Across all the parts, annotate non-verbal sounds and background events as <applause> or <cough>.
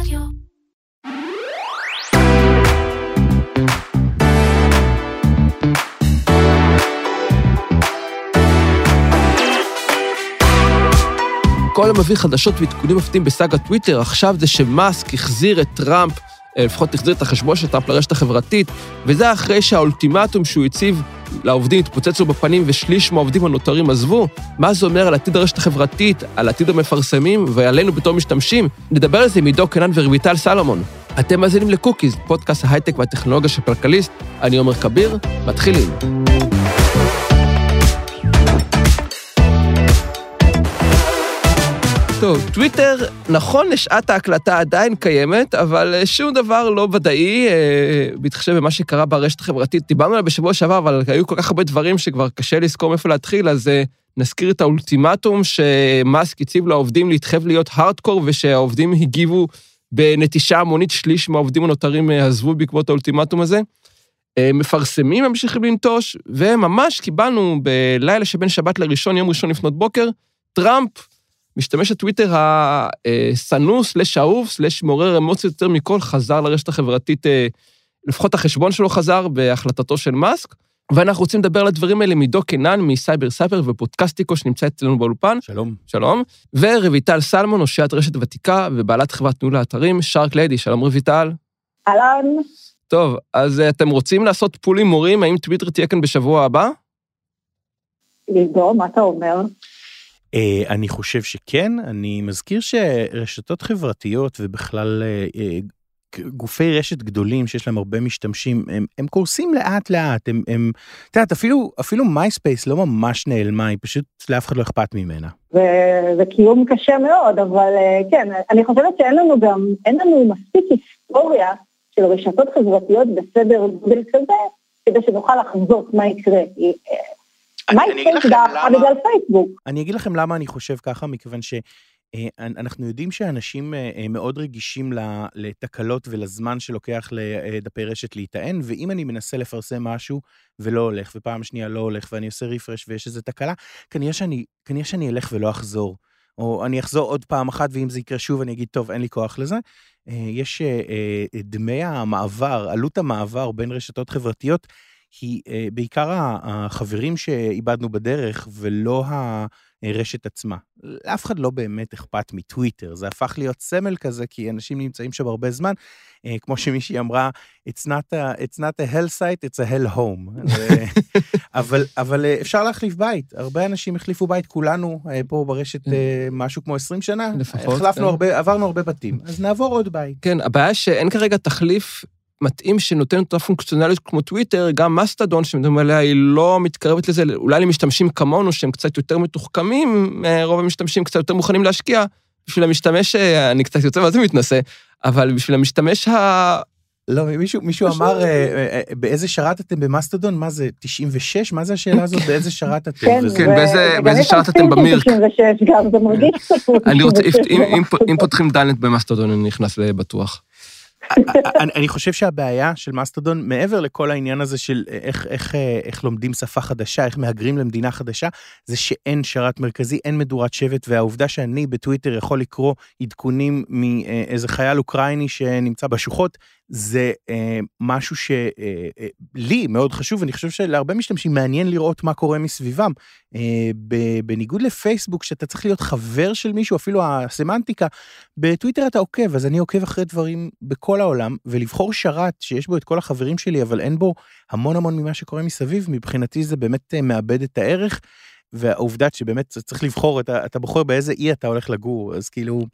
רדיו. כל המביא חדשות ועדכונים מפתיעים בסאגה טוויטר, עכשיו זה שמאסק החזיר את טראמפ, לפחות החזיר את החשבון של טראמפ לרשת החברתית, וזה אחרי שהאולטימטום שהוא הציב לעובדים התפוצץ לו בפנים ושליש מהעובדים הנותרים עזבו. מה זה אומר על עתיד הרשת החברתית, על עתיד המפרסמים ועלינו בתור משתמשים? נדבר על זה עם עידו קנן ורויטל סלומון. אתם מאזינים לקוקיז, פודקאסט ההייטק והטכנולוגיה של כלכליסט. אני עומר כביר, מתחילים. טוב, טוויטר, נכון לשעת ההקלטה עדיין קיימת, אבל אה, שום דבר לא ודאי, אה, בהתחשב במה שקרה ברשת החברתית. דיברנו עליה בשבוע שעבר, אבל היו כל כך הרבה דברים שכבר קשה לזכור מאיפה להתחיל, אז אה, נזכיר את האולטימטום שמאסק הציב לעובדים להתחייב להיות הארדקור, ושהעובדים הגיבו בנטישה המונית, שליש מהעובדים הנותרים עזבו בעקבות האולטימטום הזה. מפרסמים ממשיכים לנטוש, וממש קיבלנו בלילה שבין שבת לראשון, יום ראשון לפנות בוקר, טראמפ משתמש הטוויטר השנוא, slash אהוב, slash מעורר אמוציות יותר מכל, חזר לרשת החברתית, אה, לפחות החשבון שלו חזר בהחלטתו של מאסק. ואנחנו רוצים לדבר על הדברים האלה מדו קנן, מסייבר סייבר ופודקסטיקו שנמצא אצלנו באולפן. שלום. שלום. ורויטל סלמון, אושיית רשת ותיקה ובעלת חברת ניהול האתרים, Shark Lady. שלום רויטל. אהלן. טוב, אז אה, אתם רוצים לעשות pool הימורים, האם טוויטר תהיה כאן בשבוע הבא? עידו, מה אתה אומר? אה, אני חושב שכן, אני מזכיר שרשתות חברתיות ובכלל אה, אה, גופי רשת גדולים שיש להם הרבה משתמשים, הם, הם קורסים לאט לאט, הם, הם, את יודעת, אפילו, אפילו מייספייס לא ממש נעלמה, היא פשוט לאף אחד לא אכפת ממנה. זה קיום קשה מאוד, אבל כן, אני חושבת שאין לנו גם, אין לנו מספיק היסטוריה של רשתות חברתיות בסדר גודל כזה, כדי שנוכל לחזות מה יקרה. בגלל פייסבוק. אני אגיד לכם למה אני חושב ככה, מכיוון ש... אה, אנחנו יודעים שאנשים אה, אה, מאוד רגישים לתקלות ולזמן שלוקח לדפי רשת להיטען, ואם אני מנסה לפרסם משהו ולא הולך, ופעם שנייה לא הולך, ואני עושה רפרש ויש איזו תקלה, כנראה שאני, כנראה שאני אלך ולא אחזור. או אני אחזור עוד פעם אחת, ואם זה יקרה שוב, אני אגיד, טוב, אין לי כוח לזה. יש דמי המעבר, עלות המעבר בין רשתות חברתיות, היא אה, בעיקר החברים שאיבדנו בדרך ולא הרשת עצמה. לאף אחד לא באמת אכפת מטוויטר, זה הפך להיות סמל כזה, כי אנשים נמצאים שם הרבה זמן. אה, כמו שמישהי אמרה, it's not a, it's not a hell site, it's a hell home. <laughs> אבל, אבל אה, אפשר להחליף בית, הרבה אנשים החליפו בית, כולנו פה ברשת משהו כמו 20 שנה, לפחות. החלפנו כן. הרבה, עברנו הרבה בתים, אז נעבור עוד בית. כן, הבעיה שאין כרגע תחליף מתאים שנותן אותה פונקציונליות כמו טוויטר, גם מסטדון שמדברים עליה היא לא מתקרבת לזה, אולי למשתמשים כמונו שהם קצת יותר מתוחכמים, רוב המשתמשים קצת יותר מוכנים להשקיע. בשביל המשתמש, אני קצת יוצא מה זה מתנשא, אבל בשביל המשתמש ה... לא, מישהו, מישהו אמר, אה, אה, אה, באיזה שרת אתם במאסטודון? מה זה, 96? מה זה השאלה הזאת? באיזה שרת אתם? כן, כן באיזה שרת אתם במירק? 96 גם, זה מרגיש קצת. אני רוצה, אם פותחים דלת במאסטודון, אני נכנס לבטוח. אני, אני חושב שהבעיה של מאסטרדון, מעבר לכל העניין הזה של איך, איך, איך לומדים שפה חדשה, איך מהגרים למדינה חדשה, זה שאין שרת מרכזי, אין מדורת שבט, והעובדה שאני בטוויטר יכול לקרוא עדכונים מאיזה חייל אוקראיני שנמצא בשוחות, זה אה, משהו שלי אה, אה, מאוד חשוב, ואני חושב שלהרבה משתמשים מעניין לראות מה קורה מסביבם. אה, בניגוד לפייסבוק, שאתה צריך להיות חבר של מישהו, אפילו הסמנטיקה, בטוויטר אתה עוקב, אז אני עוקב אחרי דברים בכל העולם, ולבחור שרת שיש בו את כל החברים שלי, אבל אין בו המון המון ממה שקורה מסביב, מבחינתי זה באמת אה, מאבד את הערך. והעובדה שבאמת צריך לבחור, אתה, אתה בוחר באיזה אי אתה הולך לגור, אז כאילו,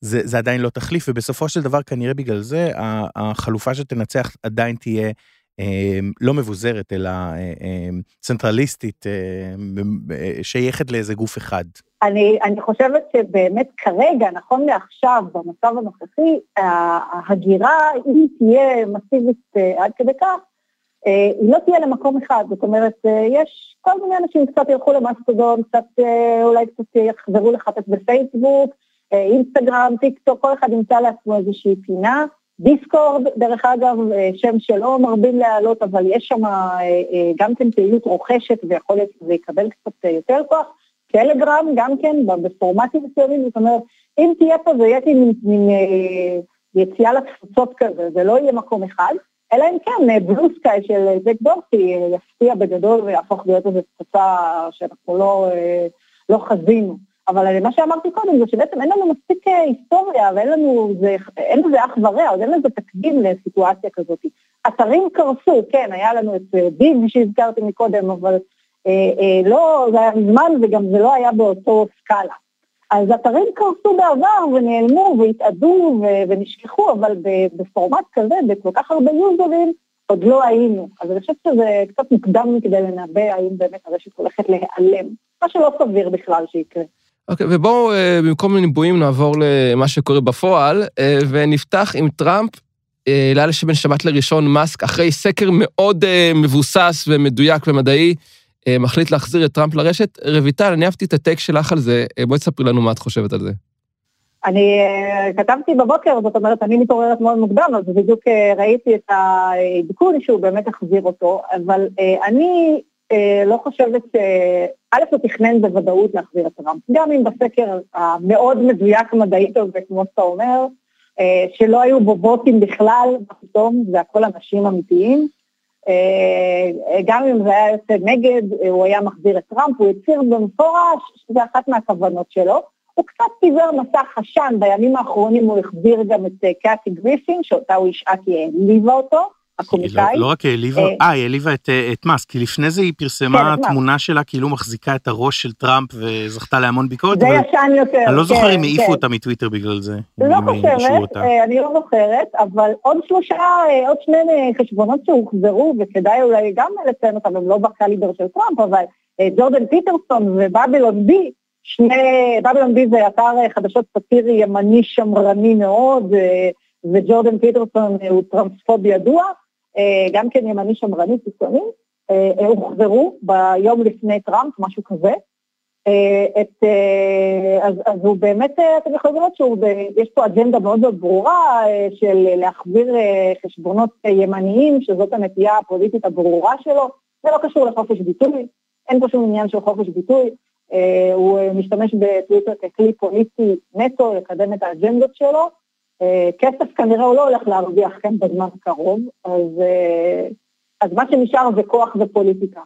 זה, זה עדיין לא תחליף, ובסופו של דבר כנראה בגלל זה החלופה שתנצח עדיין תהיה אה, לא מבוזרת, אלא אה, אה, צנטרליסטית, אה, אה, שייכת לאיזה גוף אחד. אני, אני חושבת שבאמת כרגע, נכון לעכשיו, במצב הנוכחי, ההגירה, אם תהיה מסיבית אה, עד כדי כך, אה, היא לא תהיה למקום אחד, זאת אומרת, אה, יש כל מיני אנשים קצת ילכו למאסטודון, קצת אולי קצת יחזרו לחפש בפייסבוק, אינסטגרם, טיק טוק, כל אחד ימצא לעצמו איזושהי פינה. דיסקורד, דרך אגב, שם שלא מרבים להעלות, אבל יש שם גם כן פעילות רוחשת ויכול להיות שזה יקבל קצת יותר כוח. טלגרם גם כן, בפורמטים מסוימים, זאת אומרת, אם תהיה פה זה יהיה מין, יציאה לתפוצות כזה, זה לא יהיה מקום אחד, אלא אם כן בלו סקאי של זק דורסי יפתיע בגדול ויהפוך להיות איזו פצצה שאנחנו לא, לא חזינו. אבל מה שאמרתי קודם זה שבעצם אין לנו מספיק היסטוריה ואין לנו, זה, אין לזה אח ורע, עוד אין לזה תקדים לסיטואציה כזאת. אתרים קרסו, כן, היה לנו את ביג שהזכרתי מקודם, אבל אה, אה, לא, זה היה מזמן וגם זה לא היה באותו סקאלה. אז אתרים קרסו בעבר ונעלמו והתאדו ונשכחו, אבל בפורמט כזה, בכל כך הרבה יוזרים, עוד לא היינו. אז אני חושבת שזה קצת מוקדם מכדי לנבא האם באמת הרשת הולכת להיעלם, מה שלא סביר בכלל שיקרה. אוקיי, okay, ובואו במקום ניבויים נעבור למה שקורה בפועל, ונפתח עם טראמפ. העלה לשמן שבת לראשון מאסק, אחרי סקר מאוד מבוסס ומדויק ומדעי, מחליט להחזיר את טראמפ לרשת. רויטל, אני אהבתי את הטקסט שלך על זה, בואי תספרי לנו מה את חושבת על זה. אני כתבתי בבוקר, זאת אומרת, אני מתעוררת מאוד מוקדם, אז בדיוק ראיתי את העדכון שהוא באמת החזיר אותו, אבל אני לא חושבת. א', הוא תכנן בוודאות להחזיר את טראמפ, גם אם בסקר המאוד מדויק מדעית הזה, כמו שאתה אומר, שלא היו בו בוטים בכלל, פתאום זה הכל אנשים אמיתיים. גם אם זה היה יוצא נגד, הוא היה מחזיר את טראמפ, הוא הצהיר במפורש שזה אחת מהכוונות שלו. הוא קצת פיזר מסך עשן, בימים האחרונים הוא החזיר גם את קאטי גריפין, שאותה הוא השעה כי העליבה אותו. הקומיקאי. לא, לא רק העליבה, אה, היא העליבה את, את מאסק, כי לפני זה היא פרסמה כן, תמונה שלה כאילו מחזיקה את הראש של טראמפ וזכתה להמון ביקורת. זה ישן יותר. אני לא כן, זוכר אם העיפו כן. אותה מטוויטר בגלל זה. לא חושבת, אני לא זוכרת, אבל עוד שלושה, עוד שני חשבונות שהוחזרו, וכדאי אולי גם לציין אותם, הם לא בקליבר של טראמפ, אבל ג'ורדן פיטרסון ו Babylon Bee, שני, Babylon Bee זה אתר חדשות סאטירי ימני שמרני מאוד, וג'ורדן פיטרסון הוא טרנספוב ידוע, גם כן ימני שמרני קיצוני, הוחזרו ביום לפני טראמפ, משהו כזה. את, אז, אז הוא באמת, אתם יכולים לראות שיש פה אג'נדה מאוד מאוד ברורה של להחזיר חשבונות ימניים, שזאת הנטייה הפוליטית הברורה שלו. זה לא קשור לחופש ביטוי, אין פה שום עניין של חופש ביטוי. הוא משתמש בטוויטר ככלי פוליטי נטו לקדם את האג'נדות שלו. כסף כנראה הוא לא הולך להרוויח כן בזמן הקרוב, אז, אז מה שנשאר זה כוח ופוליטיקה.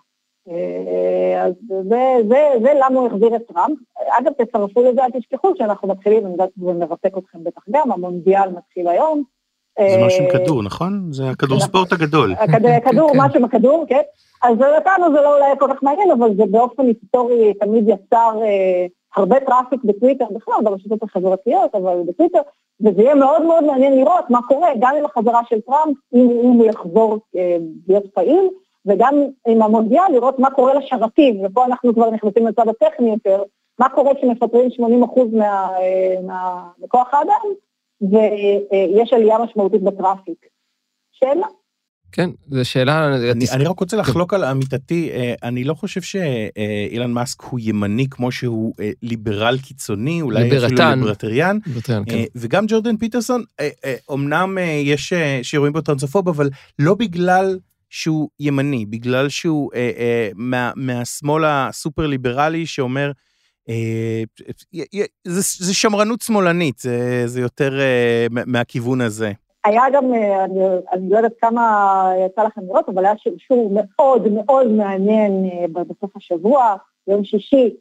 אז זה, זה, זה למה הוא החזיר את טראמפ. אגב, תצרפו לזה, אל תשכחו שאנחנו מתחילים, אני יודעת שזה מרתק אתכם בטח גם, המונדיאל מתחיל היום. זה משהו עם כדור, נכון? זה הכדור ספורט הגדול. הכדור, <laughs> משהו עם הכדור, כן. אז אותנו זה לא אולי כל כך מעניין, אבל זה באופן היסטורי תמיד יצר הרבה traffic בטוויטר, בכלל ברשתות החברתיות, אבל בטוויטר, וזה יהיה מאוד מאוד מעניין לראות מה קורה, גם עם החזרה של טראמפ, אם, אם הוא יחזור אה, להיות פעיל, וגם עם המונדיאל, לראות מה קורה לשרתים, ופה אנחנו כבר נכנסים לצד הטכני יותר, מה קורה כשמפטרים 80% מה, מה, מכוח האדם, ויש עלייה משמעותית בטראפיק. שאלה. כן, זו שאלה... אני, אני רק רוצה לחלוק על עמיתתי, אני לא חושב שאילן מאסק הוא ימני כמו שהוא ליברל קיצוני, אולי אפילו ליברטריאן, ליברטריאן כן. וגם ג'ורדן פיטרסון, אמנם יש שרואים בו טרנסופוב, אבל לא בגלל שהוא ימני, בגלל שהוא מה, מהשמאל הסופר ליברלי שאומר, זה, זה שמרנות שמאלנית, זה, זה יותר מהכיוון הזה. היה גם, אני, אני לא יודעת כמה יצא לכם לראות, אבל היה שרשור מאוד מאוד מעניין בסוף השבוע, יום שישי,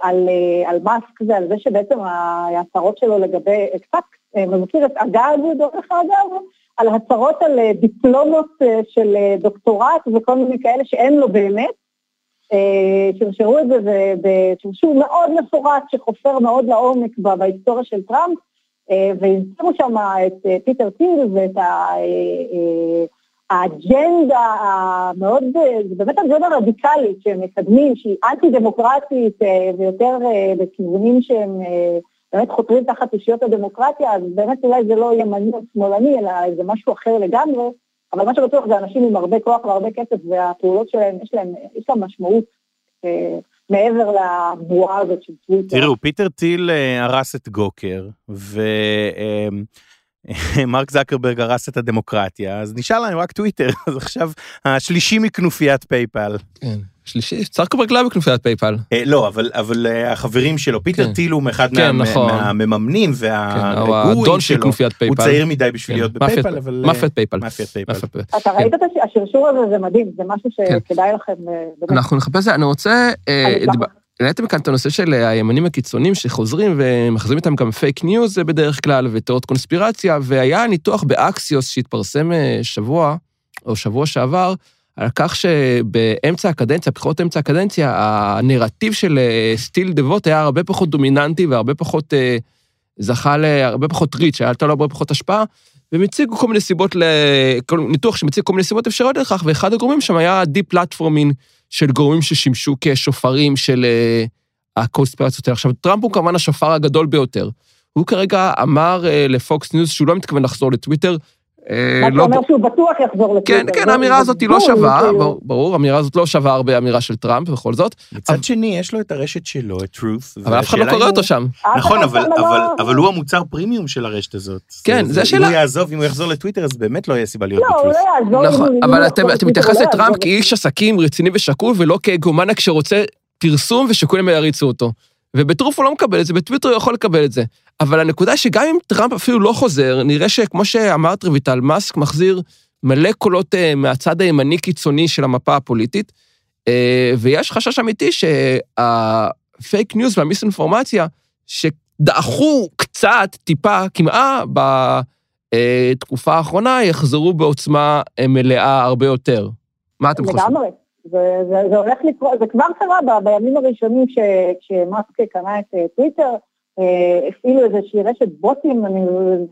על, על מאסק זה, על זה שבעצם ההצהרות שלו לגבי, קצת מזכיר את אגב, דרך אגב, על הצהרות על דיפלומות של דוקטורט וכל מיני כאלה שאין לו באמת. שרשרו את זה בשרשור מאוד מפורט שחופר מאוד לעומק בהיסטוריה של טראמפ, והזכירו שם את פיטר טיל ואת האג'נדה המאוד, זה באמת אג'נדה רדיקלית שהם מקדמים, שהיא אנטי דמוקרטית ויותר בכיוונים שהם באמת חותרים תחת אושיות הדמוקרטיה, אז באמת אולי זה לא ימני או שמאלני, אלא זה משהו אחר לגמרי, אבל מה שבטוח זה אנשים עם הרבה כוח והרבה כסף, והפעולות שלהם, יש להם, יש להם משמעות. מעבר לבועה הזאת של טוויטר. תראו, פיטר טיל הרס את Gawker, ומרק <laughs> צוקרברג הרס את הדמוקרטיה, אז נשאר להם רק טוויטר, <laughs> אז עכשיו השלישי מכנופיית PayPal. כן. שלישי, צוקרברג לא בכנופיית PayPal. אה, לא, אבל, אבל אה, החברים שלו, פיטר כן. טיל הוא אחד כן, מה, נכון. מהמממנים כן, האדון של שלו. כנופיית הוא. צעיר מדי בשביל כן, להיות מאפיית- ב PayPal, אבל... מאפיית PayPal. מאפיית PayPal. מאפיית PayPal. אתה ראית את הש- השרשור הזה, זה מדהים, זה משהו כן. שכדאי לכם, אה, באמת. אנחנו נחפש את זה, אני רוצה... אה. העליתם כאן את הנושא של אה, הימנים הקיצוניים שחוזרים ומחזירים איתם גם פייק ניוז אה, בדרך כלל ותיאוריות קונספירציה, והיה ניתוח באקסיוס שהתפרסם אה, שבוע, או שבוע שעבר, על כך שבאמצע הקדנציה, בחירות אמצע הקדנציה, הנרטיב של אה, steal the vote היה הרבה פחות דומיננטי והרבה פחות אה, זכה להרבה פחות reach, הייתה לו הרבה פחות השפעה, והם הציגו כל מיני סיבות, ל... ניתוח שמציג כל מיני סיבות אפשריות לכך, ואחד הגורמים שם היה deplatforming של גורמים ששימשו כשופרים של אה, הקונספירציות האלה. עכשיו, טראמפ הוא כמובן השופר הגדול ביותר. הוא כרגע אמר לפוקס ניוז שהוא לא מתכוון לחזור לטוויטר. מה שאתה לא- אומר שהוא בטוח יחזור לטוויטר. כן, כן, האמירה הזאת היא לא שווה, כאילו. ברור, האמירה הזאת לא שווה הרבה אמירה של טראמפ בכל זאת, מצד שני, יש לו את הרשת שלו, את Truth. אבל אף אחד לא קורא אותו שם. נכון, אבל, לא- אבל הוא המוצר פרימיום של הרשת הזאת. כן, זה- זה אם השאלה. הוא יעזוב, אם הוא יחזור לטוויטר, אז באמת לא יהיה סיבה להיות לא, הוא. לא יעזור. אם נכון, אבל אתם יחזור אתם לטוויטר, מתייחס הוא לא לטראמפ יעזוב. כאיש עסקים רציני ושקול, ולא כ egomaniac שרוצה פרסום ושכולם יריצו אותו. וב Truth הוא לא מקבל את זה, בטוויטר הוא יכול לקבל את זה. אבל הנקודה שגם אם טראמפ אפילו לא חוזר, נראה שכמו שאמרת רויטל, מאסק מחזיר מלא קולות אה, מהצד הימני קיצוני של המפה הפוליטית, אה, ויש חשש אמיתי שהפייק ניוז והמיסאינפורמציה, שדעכו קצת, טיפה, כמעה, בתקופה האחרונה, יחזרו בעוצמה אה, מלאה הרבה יותר. מה אתם חושבים? לגמרי. זה, זה, זה הולך לקרות, זה כבר קרה בימים הראשונים ש, כשמאסק קנה את אה, טוויטר, אה, הפעילו איזושהי רשת בוטים, אני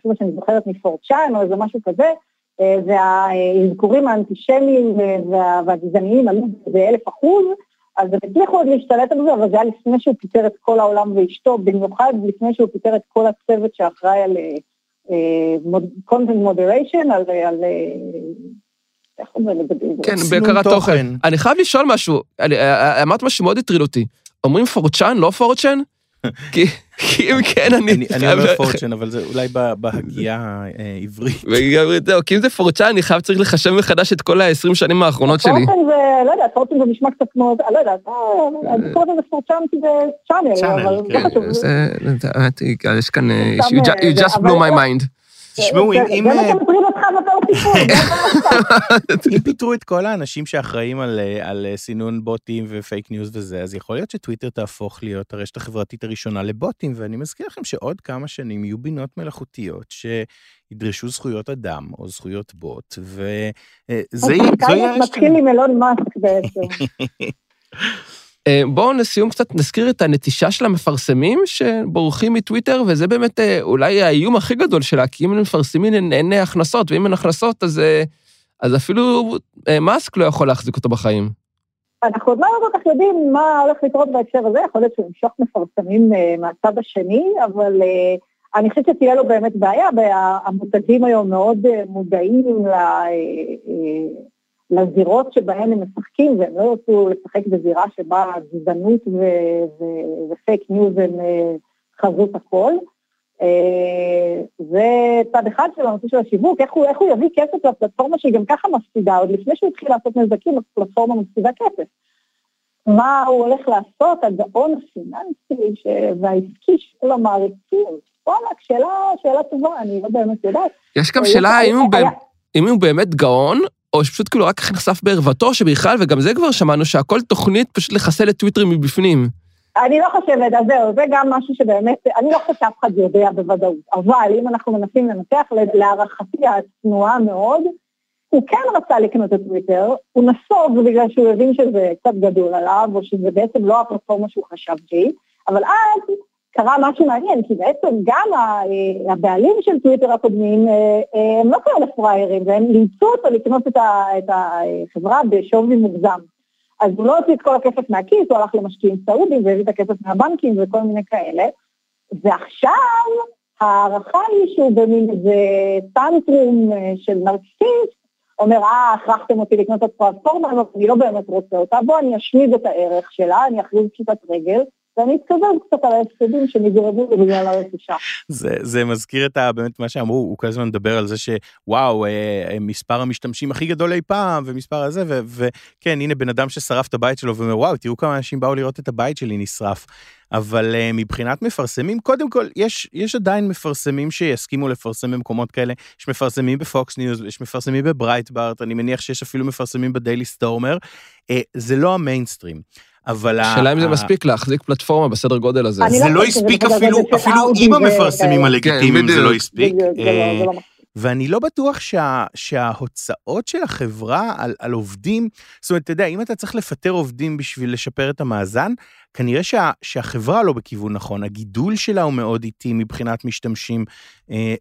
מה שאני זוכרת מפורצ'ן או איזה משהו כזה, אה, והאזכורים האנטישמיים וה, והגזעניים עלו באלף אחוז, אז הם הצליחו עוד להשתלט על זה, אבל זה היה לפני שהוא פיטר את כל העולם ואשתו, במיוחד לפני שהוא פיטר את כל הצוות שאחראי על אה, content moderation, על... על אה, איך אומרים את זה בעברית? כן, בקרת תוכן. אני חייב לשאול משהו, אה, אמרת משהו שמאוד הטריד אותי. אומרים 4chan, לא 4chan? כי כי אם כן, אני... אני אומר 4chan, אבל זה אולי ב- בהגייה העברית. וגם, זהו, כי אם זה 4chan, אני חייב צריך לחשב מחדש את כל ה-20 שנים האחרונות שלי. פורטן זה, לא יודע, פורטן זה נשמע קצת כמו, אני לא יודעת, אה, אני קוראת לזה פורטן כי זה channel, אבל כן, זה חשוב. זה, זה- באמת, יש כאן, אה, you ju- you אה, just blew my mind. תשמעו, אם- זה- אם... מה אה, שמטריד אותך בתור סיפור, אם פיטרו את כל האנשים שאחראים על, אה, אה, סינון בוטים ופייק ניוז וזה, אז יכול להיות שטוויטר תהפוך להיות הרשת החברתית הראשונה לבוטים, ואני מזכיר לכם שעוד כמה שנים יהיו בינות מלאכותיות שידרשו זכויות אדם או זכויות בוט, וזה זה יהיה מתחיל עם אילון מאסק בעצם. <laughs> אה, בואו לסיום קצת נזכיר את הנטישה של המפרסמים שבורחים מטוויטר, וזה באמת אה, אולי האיום הכי גדול שלה, כי אם הם מפרסמים אין, אין הכנסות, ואם אין הכנסות, אז, אה, אז אפילו מאסק לא יכול להחזיק אותו בחיים. אנחנו עוד לא כל כך יודעים מה הולך לקרות בהקשר הזה, יכול להיות שהוא ימשוך מפרסמים מהצד השני, אבל אני חושבת שתהיה לו באמת בעיה, והמותגים היום מאוד מודעים לזירות שבהן הם משחקים, והם לא ירצו לשחק בזירה שבה גזענות ו- ו- ופייק ניוז הם אה, חזות הכל. אה, זה צד אחד של הנושא של השיווק, איך הוא, איך הוא יביא כסף לפלטפורמה שהיא גם ככה מפסידה, עוד לפני שהוא התחיל לעשות נזקים, הפלטפורמה מפסידה כסף. מה הוא הולך לעשות, הגאון הפיננסי ש- והעסקי של המעריצים? וואלכ, שאלה, שאלה טובה, אני לא באמת יודעת. יש גם היה- שאלה האם הוא, היה- אם הוא באמת גאון, או שפשוט כאילו רק נחשף בערוותו, שבכלל, וגם זה כבר שמענו, שהכל תוכנית פשוט לחסל את טוויטר מבפנים. אני לא חושבת, אז זהו, זה גם משהו שבאמת, אני לא חושבת שאף אחד יודע בוודאות, אבל אם אנחנו מנסים לנתח, להערכתי הצנועה מאוד, הוא כן רצה לקנות את טוויטר, הוא נסוג בגלל שהוא הבין שזה קצת גדול עליו, או שזה בעצם לא הפלטפורמה שהוא חשב שהיא, אבל אז קרה משהו מעניין, כי בעצם גם אה, הבעלים של טוויטר הקודמים, אה, אה, הם לא כאלה פראיירים, והם אילצו אותו לקנות את החברה בשווי מוגזם. אז הוא לא הוציא את כל הכסף מהכיס, הוא הלך למשקיעים סעודים והביא את הכסף מהבנקים וכל מיני כאלה. ועכשיו ההערכה היא שהוא במין איזה טנטרום של נרקסיסט, אומר, אה, הכרחתם אותי לקנות את הפלטפורמה אני לא באמת רוצה אותה, בוא אני אשמיד את הערך שלה, אני אכריז פשיטת רגל, ואני אתקזז קצת על ההפסדים שנגרמו בגלל הרכישה. זה, זה מזכיר את ה, באמת מה שאמרו, הוא כל הזמן מדבר על זה שוואו, אה, מספר המשתמשים הכי גדול אי פעם, ומספר הזה, וכן, הנה בן אדם ששרף את הבית שלו ואומר, וואו, תראו כמה אנשים באו לראות את הבית שלי נשרף. אבל אה, מבחינת מפרסמים, קודם כל, יש, יש עדיין מפרסמים שיסכימו לפרסם במקומות כאלה. יש מפרסמים בפוקס ניוז, יש מפרסמים ב Breitbart, אני מניח שיש אפילו מפרסמים ב Daily Stormer. אה, זה לא המיינסטרים. אבל... השאלה אם זה מספיק להחזיק פלטפורמה בסדר גודל הזה. זה לא הספיק אפילו, אפילו עם המפרסמים הלגיטימיים זה לא הספיק. ואני לא בטוח שה, שההוצאות של החברה על, על עובדים, זאת אומרת, אתה יודע, אם אתה צריך לפטר עובדים בשביל לשפר את המאזן, כנראה שה, שהחברה לא בכיוון נכון, הגידול שלה הוא מאוד איטי מבחינת משתמשים, אה,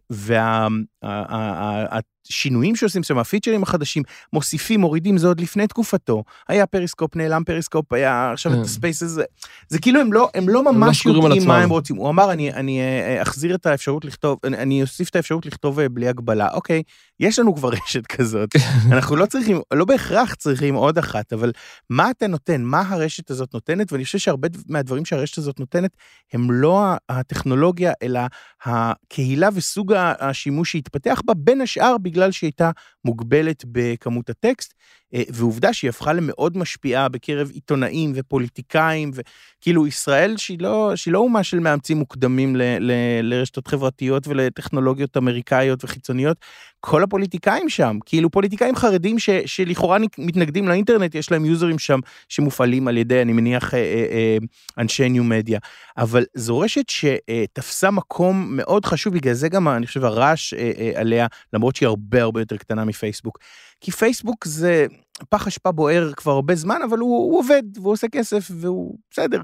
והשינויים שעושים שם, הפיצ'רים החדשים, מוסיפים, מורידים, זה עוד לפני תקופתו. היה Periscope, נעלם Periscope, היה עכשיו את כן. ה Space הזה. זה כאילו, הם לא, הם לא, לא ממש יודעים מה הם רוצים. הוא אמר, אני, אני אה, אחזיר את האפשרות לכתוב, אני, אני אוסיף את האפשרות לכתוב אה, בלי הגבלה. אוקיי, יש לנו כבר רשת <laughs> כזאת. אנחנו לא צריכים, לא בהכרח צריכים עוד אחת, אבל מה אתה נותן? מה הרשת הזאת נותנת? ואני חושב שהרבה מהדברים שהרשת הזאת נותנת, הם לא הטכנולוגיה, אלא הקהילה וסוג השימוש שהתפתח בה, בין השאר בגלל שהיא הייתה מוגבלת בכמות הטקסט, אה, ועובדה שהיא הפכה למאוד משפיעה בקרב עיתונאים ופוליטיקאים, וכאילו ישראל שהיא לא, שהיא לא אומה של מאמצים מוקדמים ל, ל, לרשתות חברתיות ולטכנולוגיות אמריקאיות וחיצוניות, כל הפוליטיקאים שם, כאילו פוליטיקאים חרדים ש, שלכאורה מתנגדים לאינטרנט, יש להם יוזרים שם שמופעלים על ידי, אני מניח, אה, אה, אנשי ניו מדיה, אבל זו רשת שתפסה מקום מאוד חשוב, בגלל זה גם אני חושב הרעש עליה, למרות שהיא הרבה הרבה יותר קטנה מפייסבוק. כי פייסבוק זה פח אשפה בוער כבר הרבה זמן, אבל הוא, הוא עובד, והוא עושה כסף, והוא בסדר.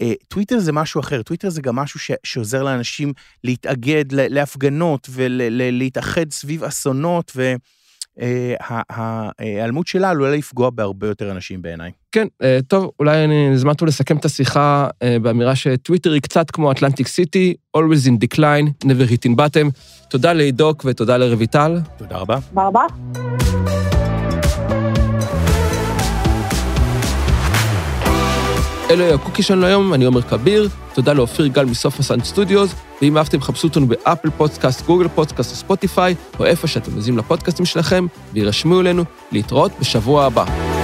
אה, טוויטר זה משהו אחר, טוויטר זה גם משהו ש, שעוזר לאנשים להתאגד להפגנות ולהתאחד סביב אסונות, וההיעלמות אה, שלה עלולה לפגוע בהרבה יותר אנשים בעיניי. כן, אה, טוב, אולי אני הזמן לסכם את השיחה באמירה שטוויטר היא קצת כמו אטלנטיק סיטי, always in decline, never hit in bottom. תודה לעידוק ותודה לרויטל. תודה רבה. תודה רבה. אלו היו הקוקיז שלנו היום, אני עומר כביר, תודה לאופיר גל מ Soft Sound Studios, ואם אהבתם חפשו אותנו ב Apple Podcast, Google Podcast או ספוטיפיי, או איפה שאתם מאזינים לפודקאסטים שלכם, והירשמו אלינו, להתראות בשבוע הבא.